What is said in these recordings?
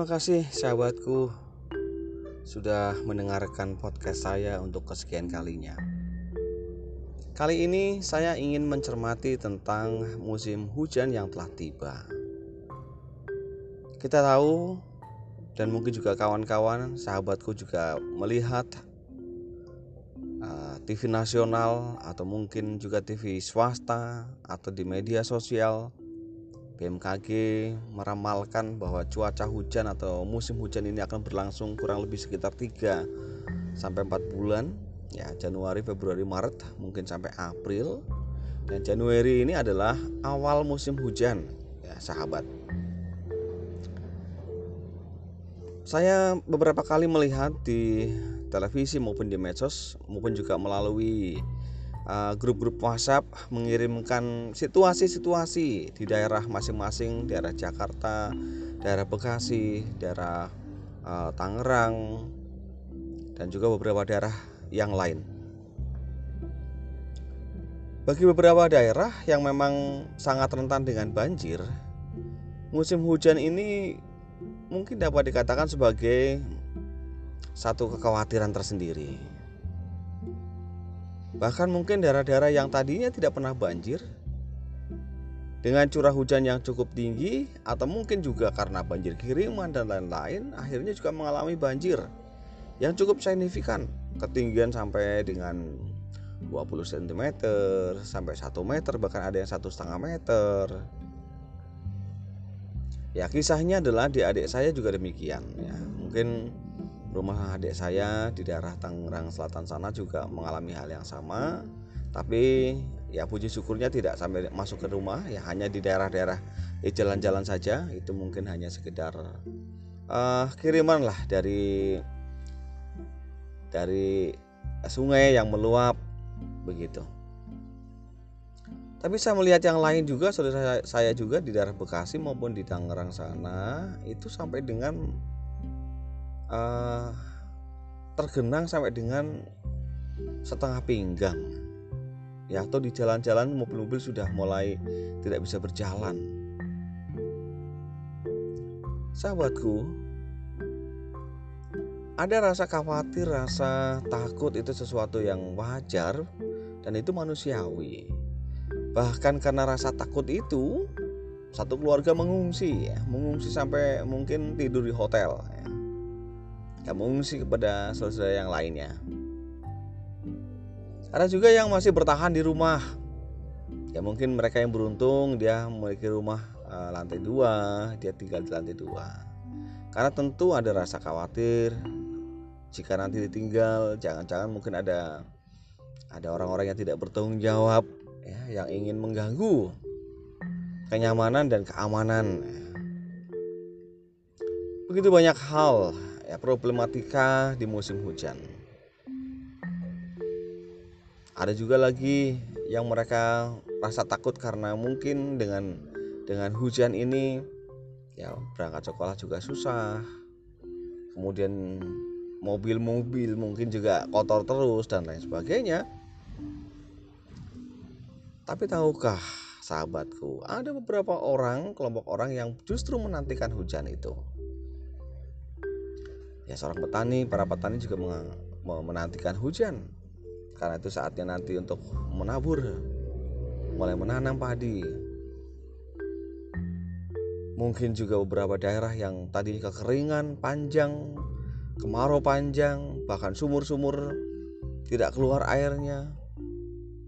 Terima kasih sahabatku sudah mendengarkan podcast saya untuk kesekian kalinya. Kali ini saya ingin mencermati tentang musim hujan yang telah tiba. Kita tahu dan mungkin juga kawan-kawan, sahabatku juga melihat uh, TV nasional atau mungkin juga TV swasta atau di media sosial BMKG meramalkan bahwa cuaca hujan atau musim hujan ini akan berlangsung kurang lebih sekitar 3 sampai 4 bulan. Ya Januari, Februari, Maret mungkin sampai April. Dan Januari ini adalah awal musim hujan ya sahabat. Saya beberapa kali melihat di televisi maupun di medsos maupun juga melalui grup-grup WhatsApp mengirimkan situasi-situasi di daerah masing-masing, daerah Jakarta, daerah Bekasi, daerah uh, Tangerang, dan juga beberapa daerah yang lain. Bagi beberapa daerah yang memang sangat rentan dengan banjir, musim hujan ini mungkin dapat dikatakan sebagai satu kekhawatiran tersendiri Bahkan mungkin daerah-daerah yang tadinya tidak pernah banjir dengan curah hujan yang cukup tinggi atau mungkin juga karena banjir kiriman dan lain-lain akhirnya juga mengalami banjir yang cukup signifikan. Ketinggian sampai dengan 20 cm sampai 1 meter bahkan ada yang satu setengah meter. Ya kisahnya adalah di adik saya juga demikian ya. Mungkin rumah adik saya di daerah Tangerang Selatan sana juga mengalami hal yang sama. Tapi ya puji syukurnya tidak sampai masuk ke rumah ya hanya di daerah-daerah di jalan-jalan saja. Itu mungkin hanya sekedar uh, kiriman lah dari dari sungai yang meluap begitu. Tapi saya melihat yang lain juga saudara saya juga di daerah Bekasi maupun di Tangerang sana itu sampai dengan uh, tergenang sampai dengan setengah pinggang. Ya atau di jalan-jalan mobil-mobil sudah mulai tidak bisa berjalan. Sahabatku ada rasa khawatir, rasa takut itu sesuatu yang wajar dan itu manusiawi. Bahkan karena rasa takut itu, satu keluarga mengungsi ya, mengungsi sampai mungkin tidur di hotel ya ya mengungsi kepada saudara yang lainnya. Ada juga yang masih bertahan di rumah. Ya mungkin mereka yang beruntung dia memiliki rumah uh, lantai dua, dia tinggal di lantai dua. Karena tentu ada rasa khawatir jika nanti ditinggal, jangan-jangan mungkin ada ada orang-orang yang tidak bertanggung jawab ya, yang ingin mengganggu kenyamanan dan keamanan. Begitu banyak hal ya problematika di musim hujan. Ada juga lagi yang mereka rasa takut karena mungkin dengan dengan hujan ini ya berangkat sekolah juga susah. Kemudian mobil-mobil mungkin juga kotor terus dan lain sebagainya. Tapi tahukah sahabatku, ada beberapa orang, kelompok orang yang justru menantikan hujan itu ya seorang petani para petani juga menantikan hujan. Karena itu saatnya nanti untuk menabur mulai menanam padi. Mungkin juga beberapa daerah yang tadi kekeringan panjang kemarau panjang bahkan sumur-sumur tidak keluar airnya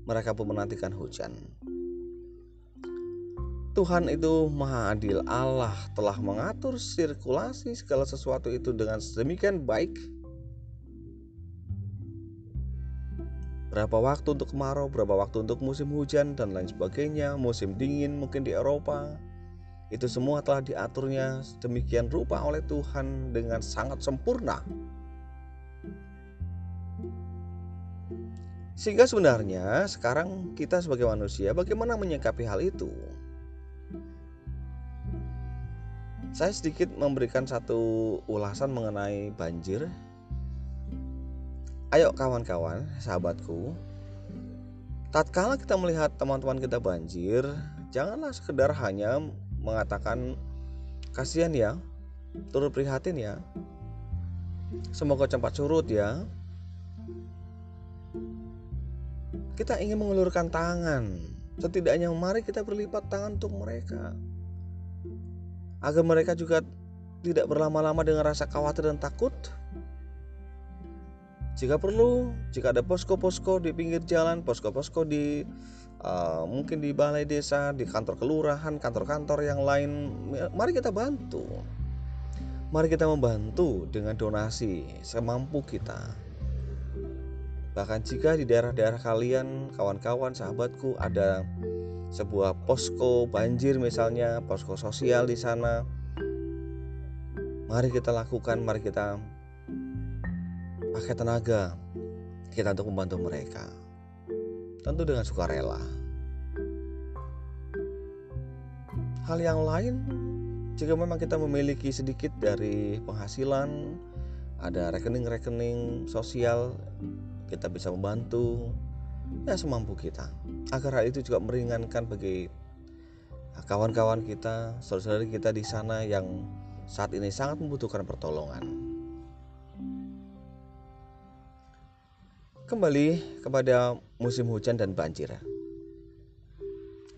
mereka pun menantikan hujan Tuhan itu maha adil Allah telah mengatur sirkulasi segala sesuatu itu dengan sedemikian baik berapa waktu untuk kemarau, berapa waktu untuk musim hujan dan lain sebagainya, musim dingin mungkin di Eropa. Itu semua telah diaturnya sedemikian rupa oleh Tuhan dengan sangat sempurna. Sehingga sebenarnya sekarang kita sebagai manusia bagaimana menyikapi hal itu? Saya sedikit memberikan satu ulasan mengenai banjir. Ayo kawan-kawan, sahabatku, tatkala kita melihat teman-teman kita banjir, janganlah sekedar hanya mengatakan kasihan ya, turut prihatin ya. Semoga cepat surut ya. Kita ingin mengulurkan tangan. Setidaknya mari kita berlipat tangan untuk mereka. Agar mereka juga tidak berlama-lama dengan rasa khawatir dan takut. Jika perlu, jika ada posko-posko di pinggir jalan, posko-posko di uh, mungkin di balai desa, di kantor kelurahan, kantor-kantor yang lain, mari kita bantu. Mari kita membantu dengan donasi semampu kita. Bahkan jika di daerah-daerah kalian, kawan-kawan, sahabatku ada sebuah posko banjir misalnya, posko sosial di sana. Mari kita lakukan, mari kita pakai tenaga kita untuk membantu mereka. Tentu dengan sukarela. Hal yang lain jika memang kita memiliki sedikit dari penghasilan, ada rekening-rekening sosial, kita bisa membantu ya semampu kita. Agar hal itu juga meringankan bagi kawan-kawan kita, saudara-saudari kita di sana yang saat ini sangat membutuhkan pertolongan. Kembali kepada musim hujan dan banjir.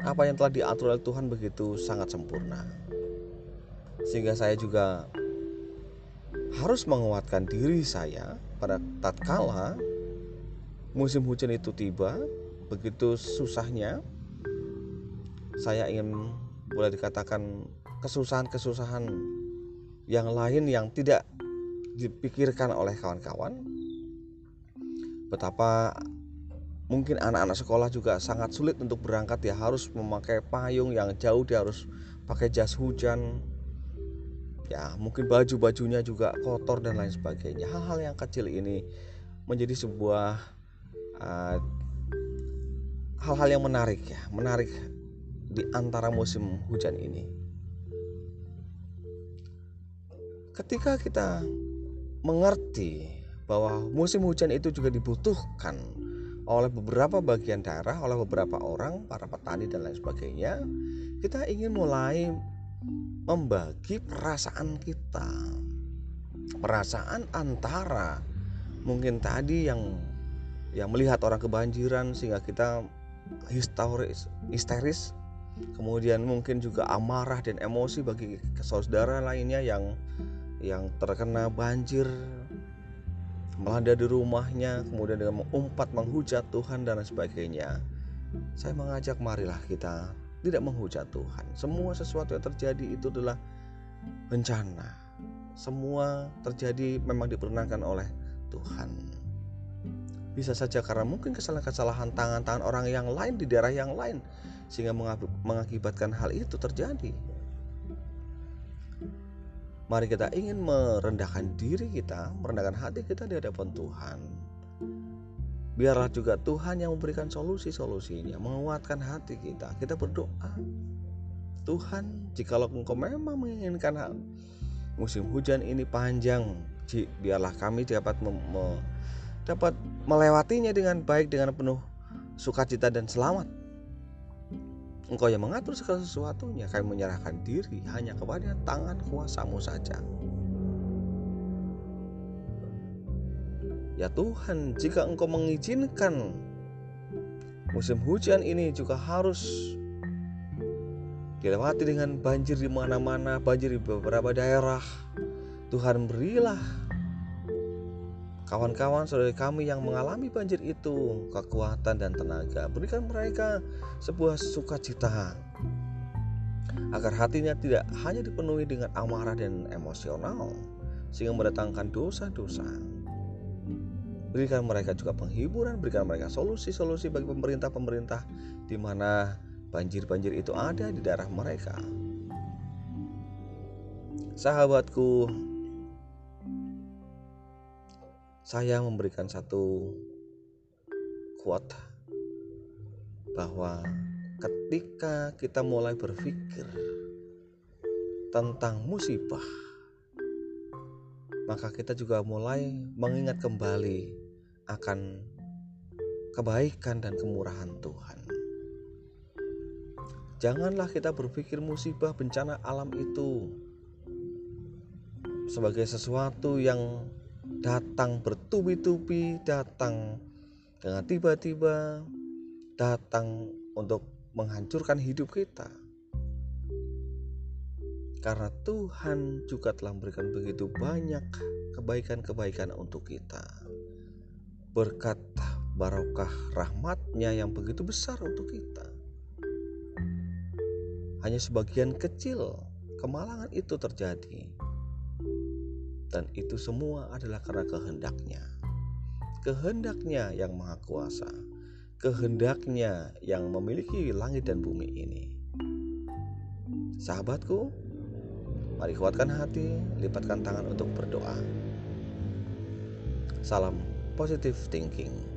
Apa yang telah diatur oleh Tuhan begitu sangat sempurna sehingga saya juga harus menguatkan diri saya pada tatkala musim hujan itu tiba begitu susahnya saya ingin boleh dikatakan kesusahan-kesusahan yang lain yang tidak dipikirkan oleh kawan-kawan. Betapa mungkin anak-anak sekolah juga sangat sulit untuk berangkat ya harus memakai payung yang jauh dia harus pakai jas hujan. Ya mungkin baju-bajunya juga kotor dan lain sebagainya. Hal-hal yang kecil ini menjadi sebuah uh, hal-hal yang menarik ya menarik di antara musim hujan ini. Ketika kita mengerti bahwa musim hujan itu juga dibutuhkan oleh beberapa bagian daerah, oleh beberapa orang, para petani dan lain sebagainya, kita ingin mulai membagi perasaan kita. Perasaan antara mungkin tadi yang yang melihat orang kebanjiran sehingga kita histeris histeris kemudian mungkin juga amarah dan emosi bagi saudara lainnya yang yang terkena banjir melanda di rumahnya kemudian dengan mengumpat menghujat Tuhan dan sebagainya saya mengajak marilah kita tidak menghujat Tuhan. Semua sesuatu yang terjadi itu adalah bencana. Semua terjadi memang diperkenankan oleh Tuhan. Bisa saja karena mungkin kesalahan-kesalahan tangan-tangan orang yang lain di daerah yang lain sehingga mengakibatkan hal itu terjadi. Mari kita ingin merendahkan diri kita, merendahkan hati kita di hadapan Tuhan Biarlah juga Tuhan yang memberikan solusi-solusinya, menguatkan hati kita. Kita berdoa, Tuhan, jikalau Engkau memang menginginkan hal musim hujan ini panjang, biarlah kami dapat me dapat melewatinya dengan baik dengan penuh sukacita dan selamat. Engkau yang mengatur segala sesuatunya, kami menyerahkan diri hanya kepada tangan kuasamu saja. Ya Tuhan, jika Engkau mengizinkan musim hujan ini juga harus dilewati dengan banjir di mana-mana, banjir di beberapa daerah. Tuhan berilah kawan-kawan saudara kami yang mengalami banjir itu kekuatan dan tenaga. Berikan mereka sebuah sukacita agar hatinya tidak hanya dipenuhi dengan amarah dan emosional sehingga mendatangkan dosa-dosa Berikan mereka juga penghiburan, berikan mereka solusi-solusi bagi pemerintah-pemerintah di mana banjir-banjir itu ada di daerah mereka. Sahabatku, saya memberikan satu quote bahwa ketika kita mulai berpikir tentang musibah, maka kita juga mulai mengingat kembali akan kebaikan dan kemurahan Tuhan. Janganlah kita berpikir musibah bencana alam itu sebagai sesuatu yang datang bertubi-tubi, datang dengan tiba-tiba, datang untuk menghancurkan hidup kita. Karena Tuhan juga telah memberikan begitu banyak kebaikan-kebaikan untuk kita. Berkat barokah rahmatnya yang begitu besar untuk kita. Hanya sebagian kecil kemalangan itu terjadi. Dan itu semua adalah karena kehendaknya. Kehendaknya yang maha kuasa kehendaknya yang memiliki langit dan bumi ini. Sahabatku, mari kuatkan hati, lipatkan tangan untuk berdoa. Salam positive thinking.